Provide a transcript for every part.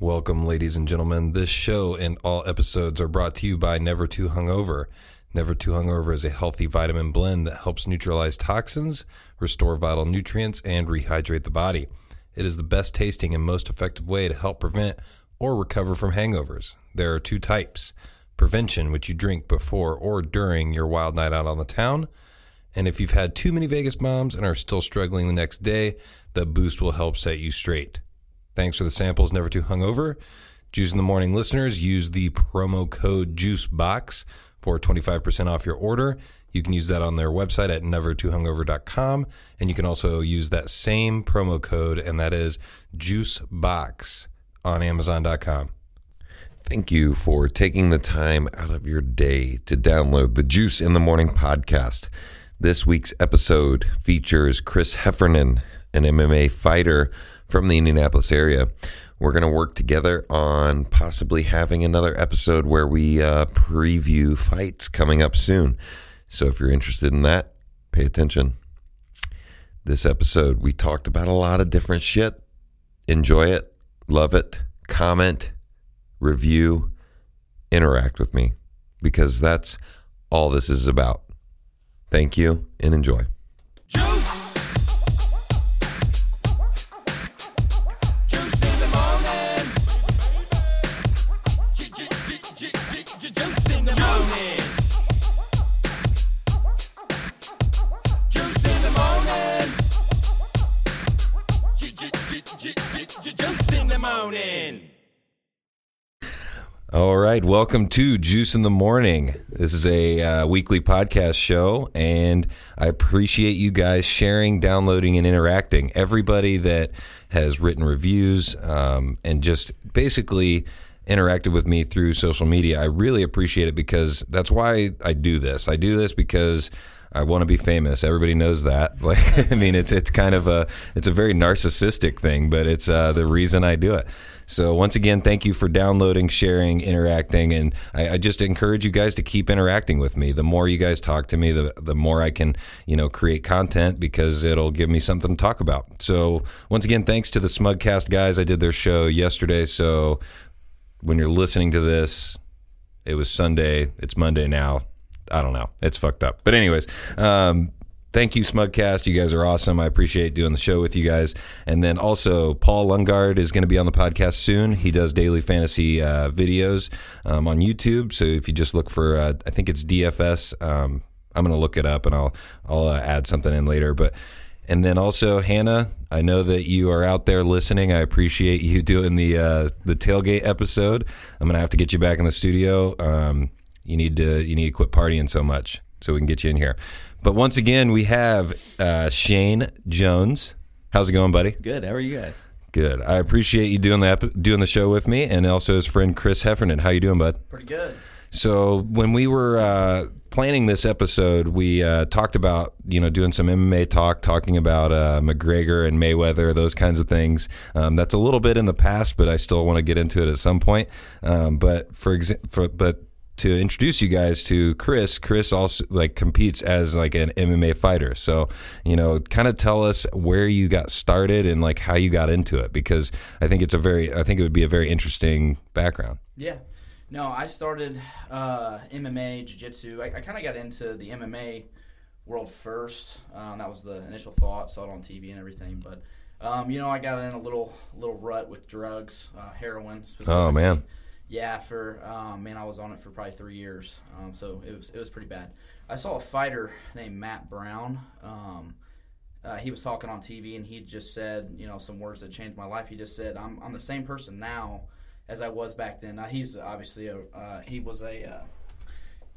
Welcome, ladies and gentlemen. This show and all episodes are brought to you by Never Too Hungover. Never Too Hungover is a healthy vitamin blend that helps neutralize toxins, restore vital nutrients, and rehydrate the body. It is the best tasting and most effective way to help prevent or recover from hangovers. There are two types prevention, which you drink before or during your wild night out on the town. And if you've had too many Vegas bombs and are still struggling the next day, the boost will help set you straight. Thanks for the samples, Never Too Hungover. Juice in the Morning listeners, use the promo code JUICEBOX for 25% off your order. You can use that on their website at nevertoohungover.com. And you can also use that same promo code, and that is JUICEBOX on Amazon.com. Thank you for taking the time out of your day to download the Juice in the Morning podcast. This week's episode features Chris Heffernan, an MMA fighter from the Indianapolis area. We're going to work together on possibly having another episode where we uh, preview fights coming up soon. So if you're interested in that, pay attention. This episode, we talked about a lot of different shit. Enjoy it, love it, comment, review, interact with me because that's all this is about. Thank you and enjoy. Right, welcome to Juice in the Morning. This is a uh, weekly podcast show, and I appreciate you guys sharing, downloading, and interacting. Everybody that has written reviews um, and just basically interacted with me through social media, I really appreciate it because that's why I do this. I do this because I want to be famous. Everybody knows that. Like, I mean, it's it's kind of a it's a very narcissistic thing, but it's uh, the reason I do it. So once again, thank you for downloading, sharing, interacting, and I, I, just encourage you guys to keep interacting with me. The more you guys talk to me, the the more I can you know create content because it'll give me something to talk about. So once again, thanks to the Smugcast guys. I did their show yesterday, so when you're listening to this, it was Sunday. It's Monday now. I don't know. It's fucked up. But anyways, um, thank you, Smugcast. You guys are awesome. I appreciate doing the show with you guys. And then also, Paul Lungard is going to be on the podcast soon. He does daily fantasy uh, videos um, on YouTube. So if you just look for, uh, I think it's DFS. Um, I'm going to look it up and I'll I'll uh, add something in later. But and then also Hannah, I know that you are out there listening. I appreciate you doing the uh, the tailgate episode. I'm going to have to get you back in the studio. Um, you need to you need to quit partying so much so we can get you in here. But once again, we have uh, Shane Jones. How's it going, buddy? Good. How are you guys? Good. I appreciate you doing the doing the show with me, and also his friend Chris Heffernan. How you doing, bud? Pretty good. So when we were uh, planning this episode, we uh, talked about you know doing some MMA talk, talking about uh, McGregor and Mayweather, those kinds of things. Um, that's a little bit in the past, but I still want to get into it at some point. Um, but for example, but to introduce you guys to Chris. Chris also like competes as like an MMA fighter. So, you know, kind of tell us where you got started and like how you got into it because I think it's a very I think it would be a very interesting background. Yeah. No, I started uh, MMA, jiu-jitsu. I, I kind of got into the MMA world first. Um, that was the initial thought. Saw it on TV and everything, but um, you know, I got in a little little rut with drugs, uh, heroin. Oh man yeah, for um, man, I was on it for probably three years, um, so it was it was pretty bad. I saw a fighter named Matt Brown. Um, uh, he was talking on TV, and he just said, you know, some words that changed my life. He just said, "I'm I'm the same person now as I was back then." Now he's obviously a uh, he was a,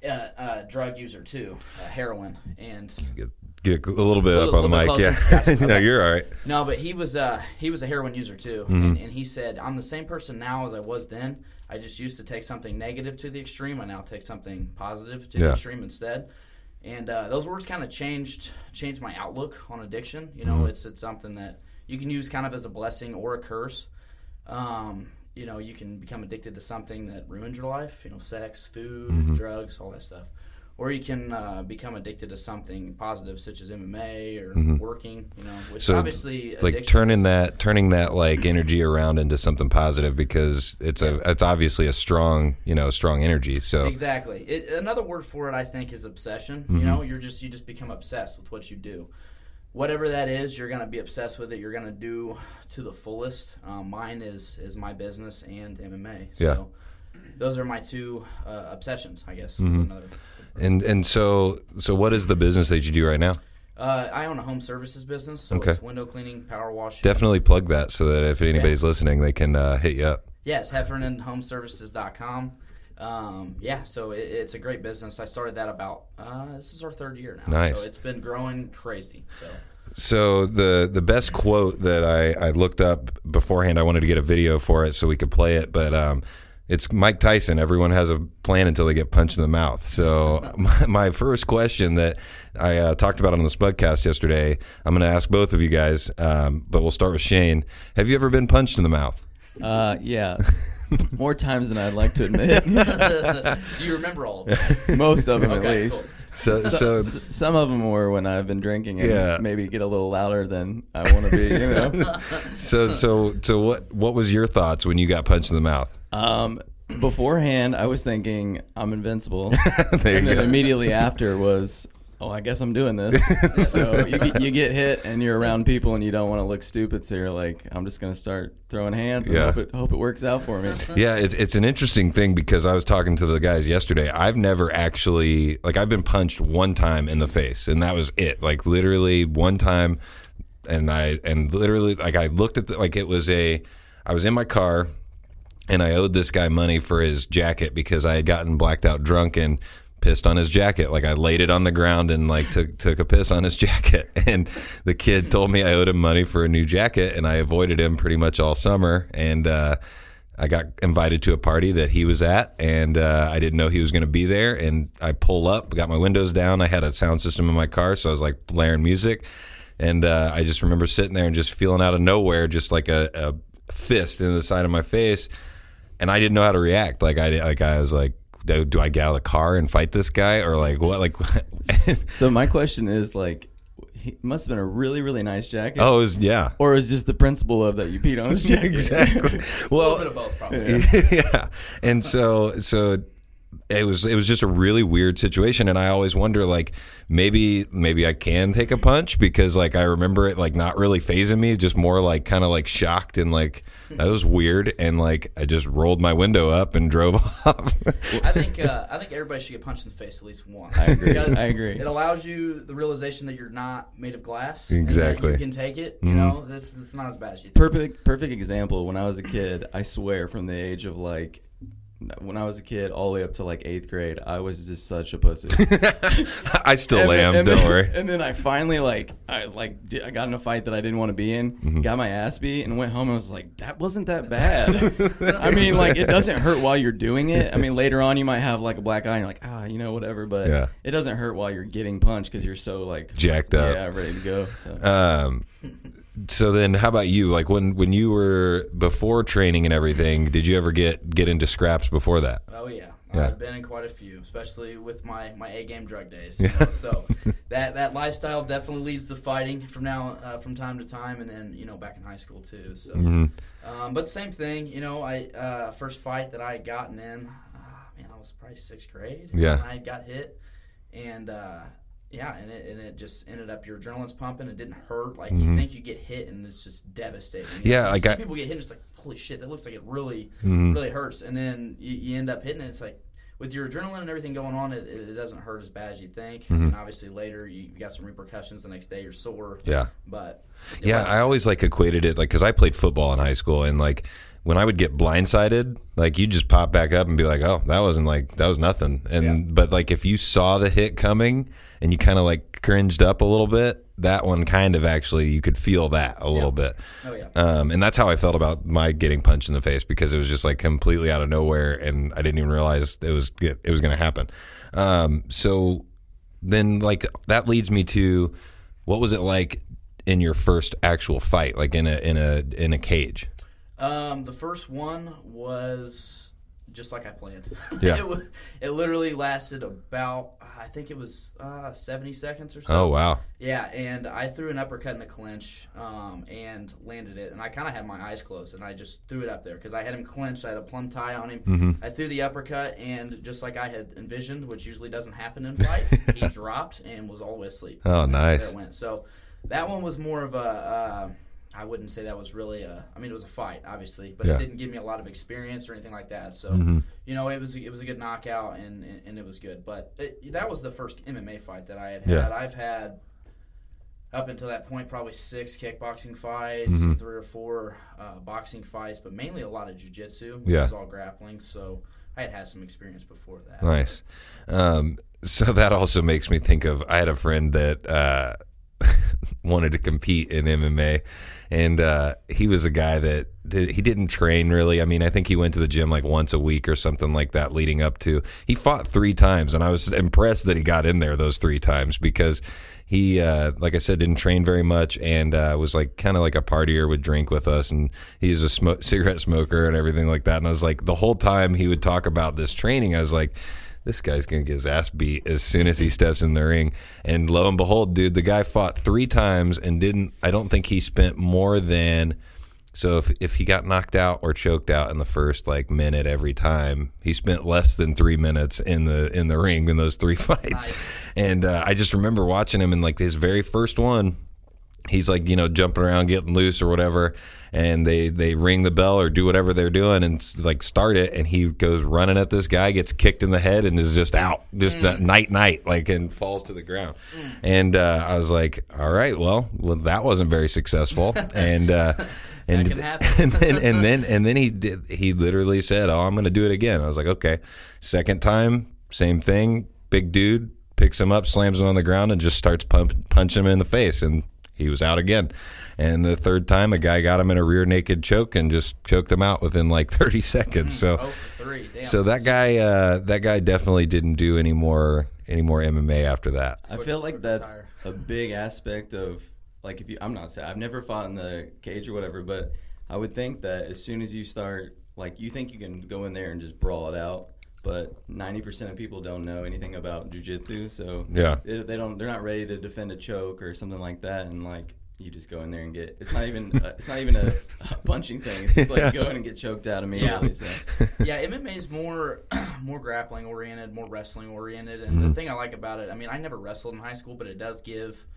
uh, a, drug user too, heroin, and get, get a little bit a little, up on the mic. Yeah, okay. no, you're all right. No, but he was uh, he was a heroin user too, mm-hmm. and, and he said, "I'm the same person now as I was then." I just used to take something negative to the extreme. I now take something positive to yeah. the extreme instead. And uh, those words kind of changed changed my outlook on addiction. You know, mm-hmm. it's it's something that you can use kind of as a blessing or a curse. Um, you know, you can become addicted to something that ruins your life. You know, sex, food, mm-hmm. drugs, all that stuff. Or you can uh, become addicted to something positive, such as MMA or working. You know, which Mm-hmm. So obviously like turning is- that turning that like energy around into something positive because it's a it's obviously a strong you know strong energy. So Exactly. It, another word for it, I think, is obsession. Mm-hmm. You know, you're just you just become obsessed with what you do. Whatever that is, you're gonna be obsessed with it. You're gonna do to the fullest. Um, mine is is my business and MMA. So those are my two uh, obsessions, I guess. Mm-hmm. And and so so what is the business that you do right now? Uh, I own a home services business, so Okay. it's window cleaning, power washing. Definitely plug that so that if anybody's listening, they can uh, hit you up. Yes, heffernanhomeservices.com. Um, yeah, so it, it's a great business. I started that about uh, this is our third year now. Nice. So it's been growing crazy. So So the the best quote that I, I looked up beforehand, I wanted to get a video for it so we could play it, but um, it's Mike Tyson. Everyone has a plan until they get punched in the mouth. So my, my first question that I uh, talked about on the Spudcast yesterday, I'm going to ask both of you guys, um, but we'll start with Shane. Have you ever been punched in the mouth? Uh, yeah, more times than I'd like to admit. Do you remember all of them? Most of them, at Okay, least. So so S- Some of them were when I've been drinking and Yeah. maybe get a little louder than I want to be. You know. so so so what what was your thoughts when you got punched in the mouth? Um, beforehand, I was thinking I'm invincible, and then go. immediately after was, oh, I guess I'm doing this. so you get, you get hit, and you're around people, and you don't want to look stupid. So you're like, I'm just gonna start throwing hands and Yeah. hope it hope it works out for me. Yeah, it's it's an interesting thing because I was talking to the guys yesterday. I've never actually like I've been punched one time in the face, and that was it. Like literally one time, and I and literally like I looked at the, like it was a I was in my car, and I owed this guy money for his jacket because I had gotten blacked out drunk and pissed on his jacket. Like I laid it on the ground and like took took a piss on his jacket. And the kid told me I owed him money for a new jacket, and I avoided him pretty much all summer. And uh, I got invited to a party that he was at, and uh, I didn't know he was going to be there. And I pull up, got my windows down. I had a sound system in my car, so I was like blaring music. And uh, I just remember sitting there and just feeling out of nowhere, just like a, a fist in the side of my face, and I didn't know how to react. Like I, like I was like, do, do I get out of the car and fight this guy, or like what? Like, So my question is like, he must have been a really really nice jacket. oh, it was, yeah, Or is just the principle of that you peed on his jacket? exactly. A Well, little bit of both, probably. yeah. And so so it was it was just a really weird situation and I always wonder like maybe maybe I can take a punch because like I remember it like not really phasing me just more like kind of like shocked and like that was weird and like I just rolled my window up and drove off. I think uh, I think everybody should get punched in the face at least once. I agree. Because I agree. It allows you the realization that you're not made of glass. Exactly. And that you can take it. You know, this it's not as bad as you think. perfect perfect example when i was a kid i swear from the age of like when i was a kid all the way up to like eighth grade i was just such a pussy I still And am, and don't then- worry. and then i finally like i like di- i got in a fight that i didn't want to be in Mm-hmm. got my ass beat and went home and was like that wasn't that bad i mean like it doesn't hurt while you're doing it i mean later on you might have like a black eye and you're like ah you know whatever but Yeah. it doesn't hurt while you're getting punched because you're so like Jacked up. yeah ready to go so Um, so then, how about you? Like when when you were before training and everything, did you ever get get into scraps before that? Oh yeah. Yeah. I've been in quite a few, especially with my, my A game drug days. you know, so that that lifestyle definitely leads to fighting from now uh, from time to time, and then you know back in high school too. So, Mm-hmm. um, but same thing. You know, I uh, first fight that I had gotten in, uh, man, I was probably sixth grade. Yeah. and I got hit, and uh, yeah, and it and it just ended up your adrenaline's pumping. It didn't hurt like you think you get hit, and it's just devastating. You Mm-hmm. Yeah, know, I- people get hit, and it's like holy shit, that looks like it really Mm-hmm. really hurts, and then you, you end up hitting it. It's like with your adrenaline and everything going on, it, it doesn't hurt as bad as you think. Mm-hmm. And obviously later you, you got some repercussions the next day. You're sore. Yeah. But Yeah, I always like equated it like because I played football in high school and like when I would get blindsided, like you just pop back up and be like, "Oh, that wasn't like that was nothing." And Yeah. but like if you saw the hit coming and you kind of like cringed up a little bit, that one kind of actually you could feel that a little bit. Oh yeah. Um, and that's how I felt about my getting punched in the face because it was just like completely out of nowhere, and I didn't even realize it was it was going to happen. Um, so then, like that leads me to what was it like in your first actual fight, like in a in a in a cage? Um, the first one was just like I planned. Yeah. it, wa- it literally lasted about I think it was uh, 70 seconds or so. Oh wow. Yeah, and I threw an uppercut in the clinch um, and landed it, and I kind of had my eyes closed, and I just threw it up there because I had him clinched. I had a plum tie on him. Mm-hmm. I threw the uppercut, and just like I had envisioned, which usually doesn't happen in fights, he dropped and was all way asleep. Oh, nice. There went. So that one was more of a. Uh, I wouldn't say that was really a. I mean, it was a fight, obviously, but Yeah. it didn't give me a lot of experience or anything like that. So, Mm-hmm. you know, it was it was a good knockout and and, and it was good. But it, that was the first MMA fight that I had Yeah. had. I've had up until that point probably six kickboxing fights, Mm-hmm. three or four uh, boxing fights, but mainly a lot of jujitsu. which Yeah. was all grappling. So I had had some experience before that. Nice. Um, so that also makes me think of I had a friend that uh, wanted to compete in MMA, and uh, he was a guy that did, he didn't train really. I mean, I think he went to the gym like once a week or something like that leading up to. He fought three times, and I was impressed that he got in there those three times because he, uh, like I said, didn't train very much and uh, was like kind of like a partier, would drink with us, and he's a smoke, cigarette smoker and everything like that. And I was like, the whole time he would talk about this training, I was like, this guy's gonna get his ass beat as soon as he steps in the ring. And lo and behold, dude, the guy fought three times and didn't. I don't think he spent more than. So if if he got knocked out or choked out in the first like minute every time, he spent less than three minutes in the in the ring in those three fights. Nice. And uh, I just remember watching him in like his very first one. He's like you know jumping around, getting loose or whatever, and they they ring the bell or do whatever they're doing and like start it, and he goes running at this guy, gets kicked in the head, and is just out, just that night night, like and falls to the ground. And uh, I was like, all right, well, well that wasn't very successful, and. Uh, and, and then and then and then he did he literally said, "Oh, I'm going to do it again." I was like, "Okay." Second time, same thing. Big dude picks him up, slams him on the ground, and just starts pump, punching him in the face, and he was out again. And the third time, a guy got him in a rear naked choke and just choked him out within like 30 seconds. So, Oh for three. Damn. so that guy, uh, that guy definitely didn't do any more any more MMA after that. I feel like that's a big aspect of like if you I'm not saying I've never fought in the cage or whatever, but I would think that as soon as you start like you think you can go in there and just brawl it out, but 90% of people don't know anything about jujitsu, so Yeah. they, they don't they're not ready to defend a choke or something like that and like you just go in there and get it's not even uh, it's not even a, a punching thing. It's just like go in and get choked out immediately. So. yeah, MMA is more more grappling oriented, more wrestling oriented, and Mm-hmm. the thing I like about it, I mean, I never wrestled in high school, but it does give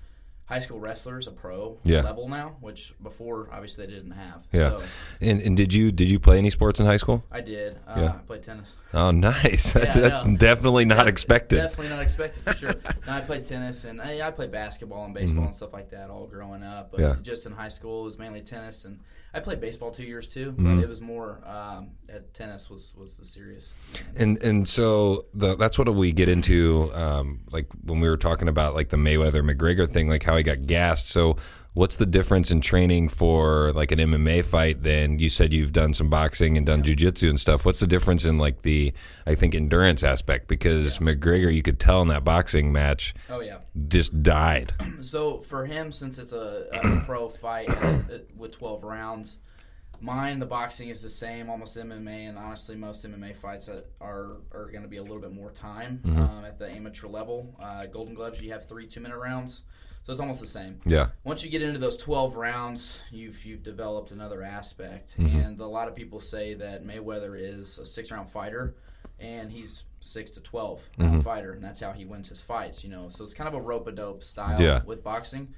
high school wrestlers a pro Yeah. level now, which before obviously they didn't have. Yeah. So And, and did you did you play any sports in high school? I did. Uh, Yeah. I played tennis. Oh, nice. That's Yeah, that's definitely not Def- expected. Definitely not expected for sure. no, I played tennis and I, I played basketball and baseball and stuff like that all growing up. But Mm-hmm. Yeah. just in high school, it was mainly tennis and I played baseball two years too. Mm-hmm. But it was more um, at tennis was was the serious. And and so the, that's what we get into, um, like when we were talking about like the Mayweather McGregor thing, like how he got gassed. So what's the difference in training for like an MMA fight? Then you said you've done some boxing and done jujitsu and stuff. What's the difference in like the I think endurance aspect? Because McGregor, you could tell in that boxing match, Oh yeah. just died. So for him, since it's a, a pro fight with 12 rounds, mine the boxing is the same, almost MMA, and honestly, most MMA fights are are going to be a little bit more time um, at the amateur level. Uh, Golden Gloves, you have three two minute rounds, so it's almost the same. Yeah. Once you get into those 12 rounds, you've you've developed another aspect, and a lot of people say that Mayweather is a six round fighter, and he's six to 12 round fighter, and that's how he wins his fights. You know, so it's kind of a rope a dope style Yeah. with boxing.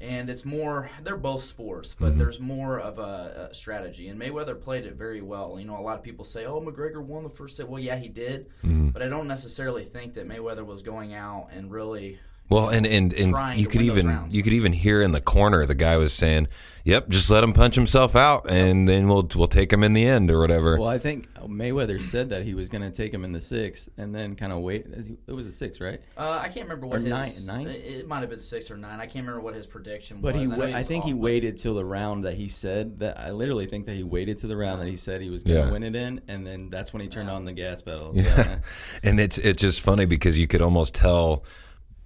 And it's more, they're both sports, but Mm-hmm. there's more of a, a strategy. And Mayweather played it very well. You know, a lot of people say, oh, McGregor won the first hit. Well, yeah, he did. Mm-hmm. But I don't necessarily think that Mayweather was going out and really Well, and and, and you could even rounds. you could even hear in the corner the guy was saying, "Yep, just let him punch himself out, and then we'll we'll take him in the end or whatever." Well, I think Mayweather said that he was going to take him in the sixth, and then kind of wait. It was a six, right? Uh, I can't remember what Or his nine- nine? It, it might have been six or nine. I can't remember what his prediction But was. he, I, know wa- I think he off, but- waited till the round that he said that. I literally think that he waited to the round that he said he was going to Yeah. win it in, and then that's when he turned on the gas pedal. Yeah. And it's it's just funny because you could almost tell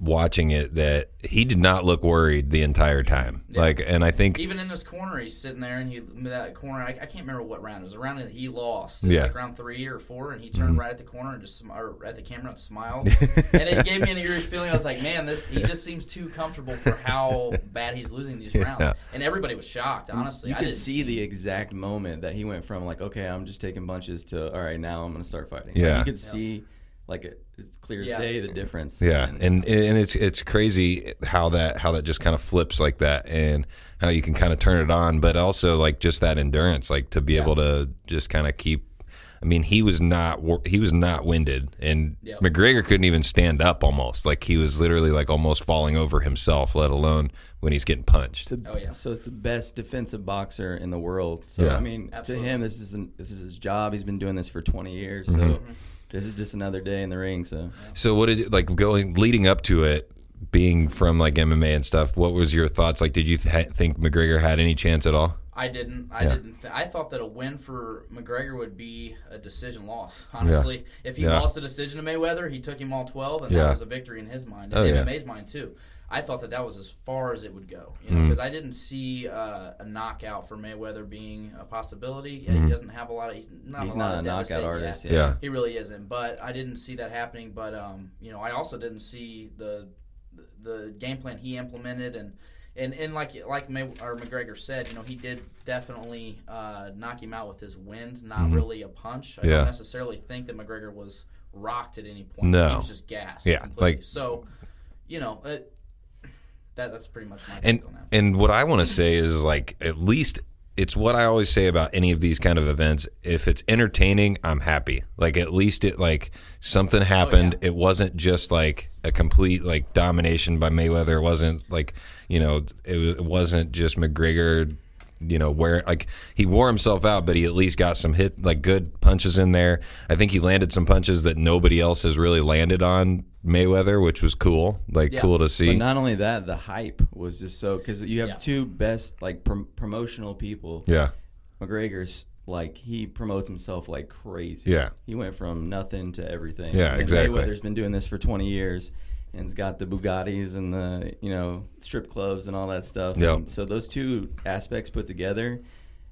watching it that he did not look worried the entire time. Like, and I think Even in this corner, he's sitting there, and he that corner. I, I can't remember what round it was. A round that he lost. It was Yeah. like round three or four, and he turned mm-hmm. right at the corner and just sm- or at the camera and smiled, and it gave me an eerie feeling. I was like, man, this he just seems too comfortable for how bad he's losing these rounds. Yeah. And everybody was shocked. Honestly, You I could didn't see the exact moment that he went from like, okay, I'm just taking bunches to all right, now I'm gonna start fighting. Like, Yeah. you could see like it, it's clear as Yeah. day the difference. Yeah, and and it's it's crazy how that how that just kind of flips like that, and how you can kind of turn it on, but also like just that endurance, like to be able to just kind of keep. I mean, he was not he was not winded, and Yep. McGregor couldn't even stand up. Almost like he was literally like almost falling over himself, let alone when he's getting punched. Oh, yeah. So it's the best defensive boxer in the world. So Yeah. I mean, Absolutely. to him, this is an, this is his job. He's been doing this for 20 years. So Mm-hmm. This is just another day in the ring. So So what did it, like going leading up to it, being from like MMA and stuff? What was your thoughts? Like, did you th- think McGregor had any chance at all? I didn't. I Yeah. didn't. Th- I thought that a win for McGregor would be a decision loss. Honestly, if he Yeah. lost a decision to Mayweather, he took him all twelve, and Yeah. that was a victory in his mind, Oh, and yeah. MMA's mind too. I thought that that was as far as it would go, you Mm-hmm. know, because I didn't see uh, a knockout for Mayweather being a possibility. Mm-hmm. He doesn't have a lot of. He's not, he's a, lot not of a knockout artist. yeah. Yeah. Yeah. He really isn't, but I didn't see that happening. But um, you know, I also didn't see the the game plan he implemented, and and, and like like May, or McGregor said, you know, he did definitely uh, knock him out with his wind, not really a punch. I Mm-hmm. Yeah. don't necessarily think that McGregor was rocked at any point. No. he was just gassed. Yeah, completely. like- so, you know, it, that that's pretty much my and take on that. and what I want to say is like at least it's what I always say about any of these kind of events. If it's entertaining, I'm happy. Like at least it like something oh, happened. It wasn't just like a complete like domination by Mayweather. It wasn't like you know it, it wasn't just McGregor. You know where like he wore himself out, but he at least got some hit like good punches in there. I think he landed some punches that nobody else has really landed on Mayweather, which was cool. Like Yeah. cool to see. But not only that, the hype was just so because you have Yeah. two best like prom- promotional people. yeah. McGregor's like he promotes himself like crazy. Yeah. he went from nothing to everything. Yeah, And exactly. Mayweather's been doing this for 20 years, and it's got the Bugattis and the you know strip clubs and all that stuff. Yeah. And so those two aspects put together,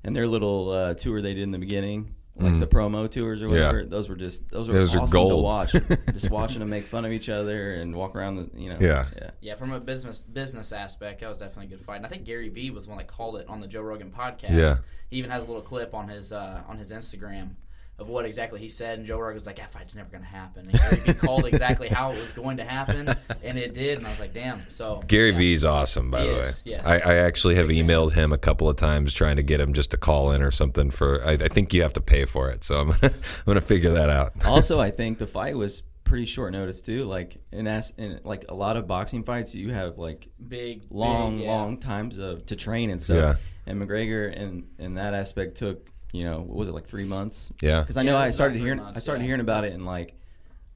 and their little uh, tour they did in the beginning. Like the promo tours or Mm-hmm. Yeah. whatever, those were just those were Those are awesome gold. to watch. just watching them make fun of each other and walk around the you know Yeah. yeah. Yeah, from a business business aspect, that was definitely a good fight. And I think Gary Vee was the one that called it on the Joe Rogan podcast. Yeah. he even has a little clip on his uh, on his Instagram of what exactly he said. And Joe Rogan was like, "That fight's never going to happen." And Gary called exactly how it was going to happen, and it did. And I was like, "Damn!" So Gary yeah. Vee's awesome, by He the way. yes. I, I actually have Big fan. emailed him a couple of times trying to get him just to call in or something. For I, I think you have to pay for it, so I'm gonna, I'm gonna figure that out. also, I think the fight was pretty short notice too. Like in as in like a lot of boxing fights, you have like big, long, big, yeah. long times of to train and stuff. Yeah. And McGregor in in that aspect took you know what was it like three months? Yeah. Because I know it I started about hearing months, I started yeah. hearing about it in like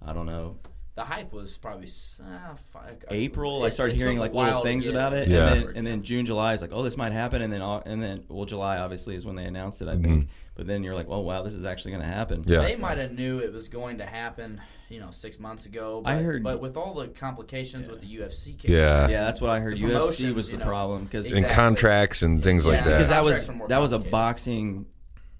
I don't know The hype was probably uh, fi- April. it- I started hearing like little things about it, Yeah. and then and then June, July is like, oh, this might happen, and then and then well, July obviously is when they announced it, I think. But then you're like, oh wow, this is actually going to happen. Mm-hmm. Yeah. They might have knew it was going to happen, you know, six months ago. But, I heard- but with all the complications with the UFC case, Yeah. Yeah, that's what I heard. UFC was the you know, problem because And contracts and things like Yeah. that. because that was that was a boxing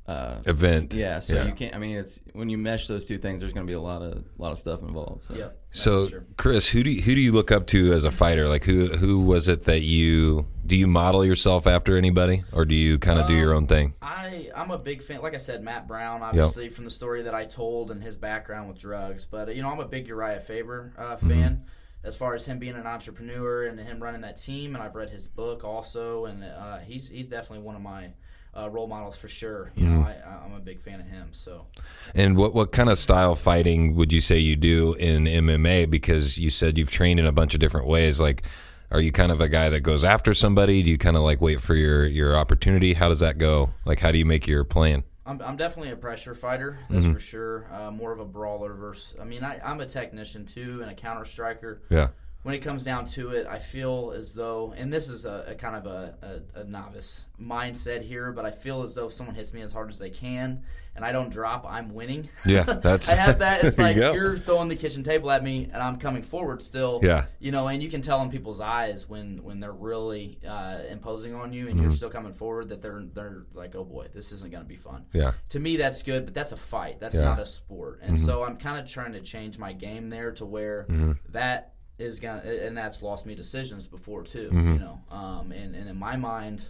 uh, Event. Yeah, so Yeah. you can't. I mean, it's when you mesh those two things, there's going to be a lot of lot of stuff involved. So. Yep. that's So, sure. Chris, who do you, who do you look up to as a fighter? Like who who was it that you do you model yourself after anybody, or do you kind of do your own thing? I I'm a big fan. Like I said, Matt Brown, obviously from the story that I told and his background with drugs. But uh, you know, I'm a big Uriah Faber uh, Mm-hmm. fan. As far as him being an entrepreneur and him running that team, and I've read his book also, and uh, he's he's definitely one of my uh, role models for sure. You Mm-hmm. know, I, I'm a big fan of him. So And what what kind of style fighting would you say you do in MMA? Because you said you've trained in a bunch of different ways. Like, are you kind of a guy that goes after somebody? Do you kind of like wait for your your opportunity? How does that go? Like, how do you make your plan? I'm, I'm definitely a pressure fighter, that's Mm-hmm. for sure. Uh, more of a brawler versus. I mean, I, I'm a technician too and a counter striker. Yeah. When it comes down to it, I feel as though, and this is a, a kind of a, a, a, novice mindset here, but I feel as though if someone hits me as hard as they can and I don't drop, I'm winning. Yeah, that's. I have that. It's like you're throwing the kitchen table at me and I'm coming forward still. Yeah. You know, and you can tell in people's eyes when when they're really uh, imposing on you and mm-hmm. you're still coming forward that they're they're like, oh boy, this isn't going to be fun. Yeah. To me, that's good, but that's a fight. That's yeah. not a sport. And mm-hmm. so I'm kind of trying to change my game there to where mm-hmm. that is gonna and that's lost me decisions before too mm-hmm. you know um, and, and in my mind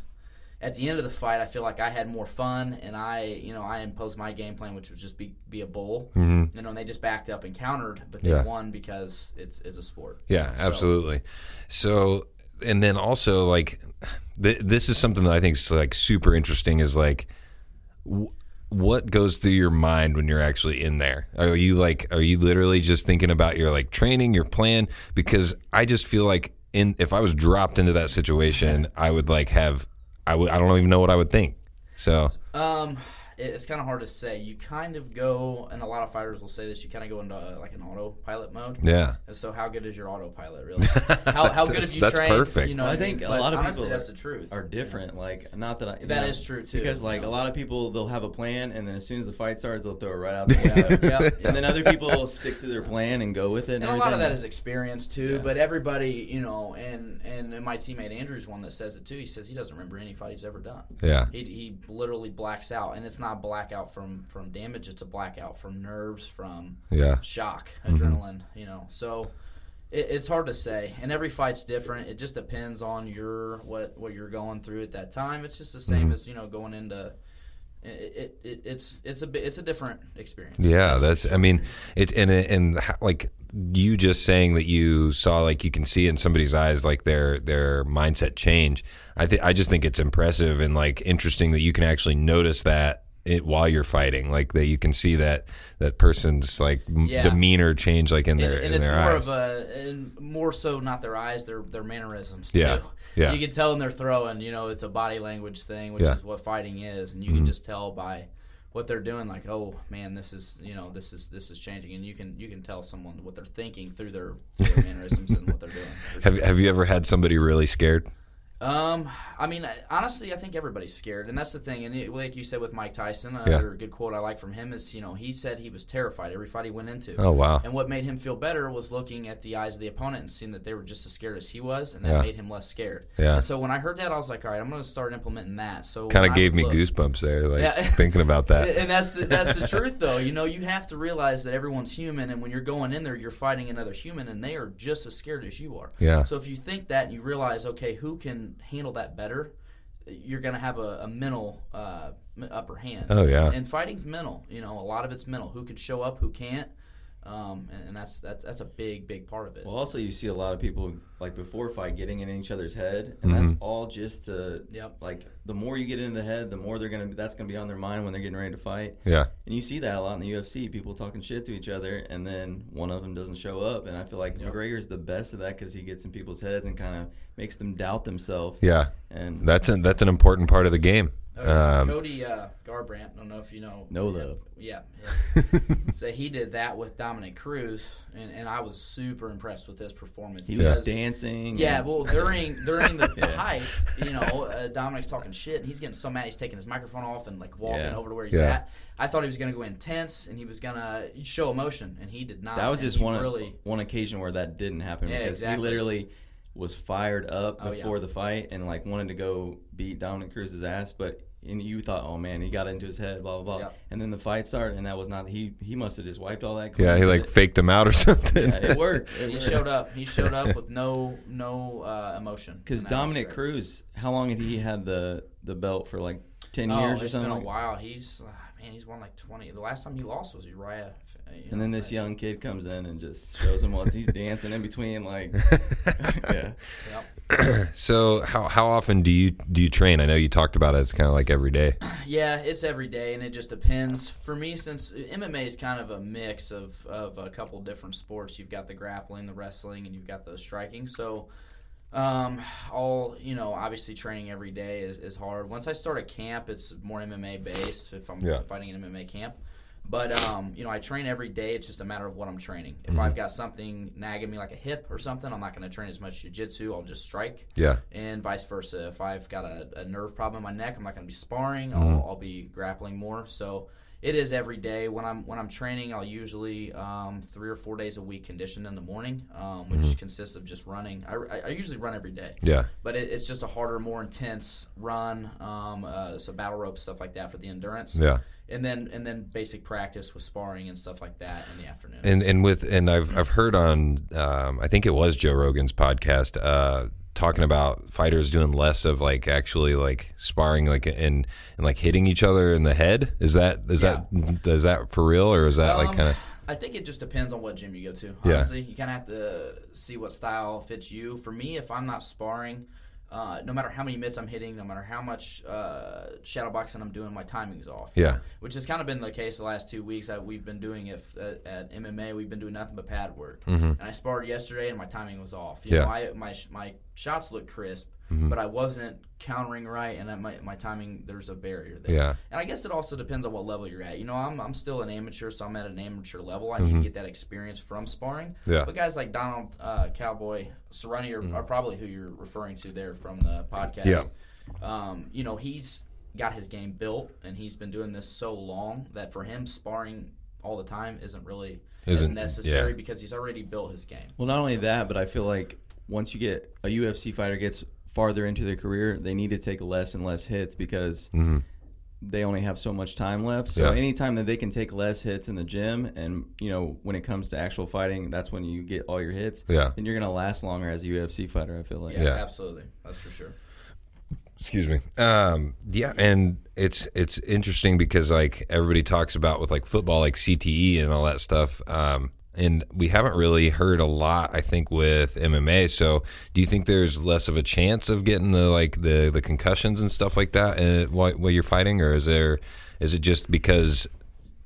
at the end of the fight i feel like i had more fun and i you know i imposed my game plan which was just be, be a bull mm-hmm. you know and they just backed up and countered but they yeah. won because it's it's a sport yeah so. absolutely so and then also like th- this is something that i think is like super interesting is like w- what goes through your mind when you're actually in there? Are you like are you literally just thinking about your like training, your plan? Because I just feel like in if I was dropped into that situation, I would like have I would I don't even know what I would think. So um it's kind of hard to say. You kind of go, and a lot of fighters will say this. You kind of go into uh, like an autopilot mode. Yeah. And so, how good is your autopilot really? How, how good have you that's trained? perfect. You know, I think a lot of honestly, people that's the truth. Are different. Like, not that I. That know, is true too. Because like you know? a lot of people, they'll have a plan, and then as soon as the fight starts, they'll throw it right out the window. yep, yep. And then other people stick to their plan and go with it. And, and a lot of that is experience too. Yeah. But everybody, you know, and and my teammate Andrew's one that says it too. He says he doesn't remember any fight he's ever done. Yeah. He, he literally blacks out, and it's not blackout from from from damage. It's a blackout from nerves, from yeah. shock, mm-hmm. adrenaline. Mm-hmm. You know, so it, it's hard to say, and every fight's different. It just depends on your what what you're going through at that time. It's just the same mm-hmm. as you know going into. It, it, it's it's a bit, it's a different experience. Yeah, that's, I mean it and and like you just saying that you saw like you can see in somebody's eyes like their their mindset change. I think I just think it's impressive and like interesting that you can actually notice that it while you're fighting, like that you can see that that person's like yeah. demeanor change, like in their and, and in their more eyes. Of a, and more so, not their eyes, their their mannerisms. Too. Yeah, yeah. You can tell when they're throwing. You know, it's a body language thing, which yeah. is what fighting is, and you mm-hmm. can just tell by what they're doing. Like, oh man, this is you know this is this is changing, and you can you can tell someone what they're thinking through their, their mannerisms and what they're doing. Have Have you ever had somebody really scared? Um, I mean, honestly, I think everybody's scared, and that's the thing. And it, like you said with Mike Tyson, another yeah. good quote I like from him is, you know, he said he was terrified every fight he went into. Oh wow! And what made him feel better was looking at the eyes of the opponent and seeing that they were just as scared as he was, and that yeah. made him less scared. Yeah. And so when I heard that, I was like, all right, I'm going to start implementing that. So kind of gave me goosebumps there, like yeah. thinking about that. and that's the, that's the truth, though. You know, you have to realize that everyone's human, and when you're going in there, you're fighting another human, and they are just as scared as you are. Yeah. So if you think that and you realize, okay, who can handle that better? you're going to have a, a mental uh, upper hand. Oh yeah. And fighting's mental. You know, a lot of it's mental. Who can show up? Who can't? Um, and, and, that's that's that's a big big part of it. Well, also you see a lot of people like before fight getting in each other's head, and mm-hmm. that's all just to yep. like the more you get into the head, the more they're gonna that's gonna be on their mind when they're getting ready to fight. Yeah, and you see that a lot in the UFC, people talking shit to each other, and then one of them doesn't show up, and I feel like yep. McGregor's the best of that because he gets in people's heads and kind of makes them doubt themselves. Yeah, and that's an, that's an important part of the game. Um, Cody uh, Garbrandt, I don't know if you know. No love. Yeah. yeah. so he did that with Dominick Cruz, and, and I was super impressed with his performance. He because, was dancing. Yeah, well, during during the, yeah. hype, you know, uh, Dominick's talking shit, and he's getting so mad he's taking his microphone off and like walking yeah. over to where he's at. I thought he was going to go intense and he was going to show emotion, and he did not. That was just one really, one occasion where that didn't happen yeah, because exactly. he literally was fired up Oh, before yeah. the fight and like wanted to go beat Dominick Cruz's ass, but and you thought, oh man, he got into his head, blah blah blah, Yeah. and then the fight started, and that was not he. He must have just wiped all that. Yeah, he like but faked him out or something. it, yeah, it worked. It he worked. showed up. He showed up with no no uh, emotion. Because and that was Dominick. Cruz, how long had he had the the belt for? Like ten Oh, years or it's something. been a while. He's uh, man, he's won like twenty. The last time he lost was Uriah. uh, you And then this right? young kid comes in and just shows him what he's dancing in between, like, yeah. Yep. so how how often do you do you train? I know you talked about it. It's kind of like every day. Yeah, it's every day, and it just depends. For me, since MMA is kind of a mix of, of a couple different sports, you've got the grappling, the wrestling, and you've got the striking. So, um, all you know, obviously training every day is, is hard. Once I start a camp, it's more MMA based. If I'm Yeah. fighting an MMA camp, But um, you know, I train every day. It's just a matter of what I'm training. If Mm-hmm. I've got something nagging me like a hip or something, I'm not going to train as much jiu-jitsu. I'll just strike. Yeah. And vice versa. If I've got a, a nerve problem in my neck, I'm not going to be sparring. Mm-hmm. I'll, I'll be grappling more. So it is every day. When I'm when I'm training, I'll usually um, three or four days a week condition in the morning, um, which Mm-hmm. consists of just running. I, I, usually run every day Yeah. but it, it's just a harder, more intense run. Um, uh, so battle rope stuff like that for the endurance. Yeah. And then and then basic practice with sparring and stuff like that in the afternoon. And and with and I've I've heard on um, I think it was Joe Rogan's podcast uh, talking about fighters doing less of like actually like sparring like and and like hitting each other in the head. Is that is that is that for real or is that like Um, kind of I think it just depends on what gym you go to. Yeah. Honestly, you kind of have to see what style fits you. For me, if I'm not sparring, uh, no matter how many mitts I'm hitting, no matter how much uh, shadow boxing I'm doing, my timing's off. Yeah. Which has kind of been the case the last two weeks that we've been doing. If at, at MMA, we've been doing nothing but pad work. And I sparred yesterday, and my timing was off. You Yeah. know, I, my my shots look crisp, Mm-hmm. but I wasn't countering right, and I, my my timing there's a barrier there. Yeah. And I guess it also depends on what level you're at. You know, I'm, I'm still an amateur, so I'm at an amateur level. I Mm-hmm. need to get that experience from sparring. Yeah. But guys like Donald uh, Cowboy Cerrone are, are probably who you're referring to there from the podcast. Yeah. Um, you know, he's got his game built, and he's been doing this so long that for him, sparring all the time isn't really Isn't- as necessary yeah. because he's already built his game. Well, not only that, but I feel like once you get a UFC fighter gets farther into their career, they need to take less and less hits because they only have so much time left. So Yeah. anytime that they can take less hits in the gym, and you know when it comes to actual fighting, that's when you get all your hits. Yeah. then you're gonna last longer as a UFC fighter. I feel like. Yeah, Yeah. absolutely. That's for sure. excuse me um yeah and it's it's interesting because like everybody talks about with like football like cte and all that stuff um and we haven't really heard a lot i think with mma so do you think there's less of a chance of getting the like the the concussions and stuff like that uh, while, while you're fighting or is there is it just because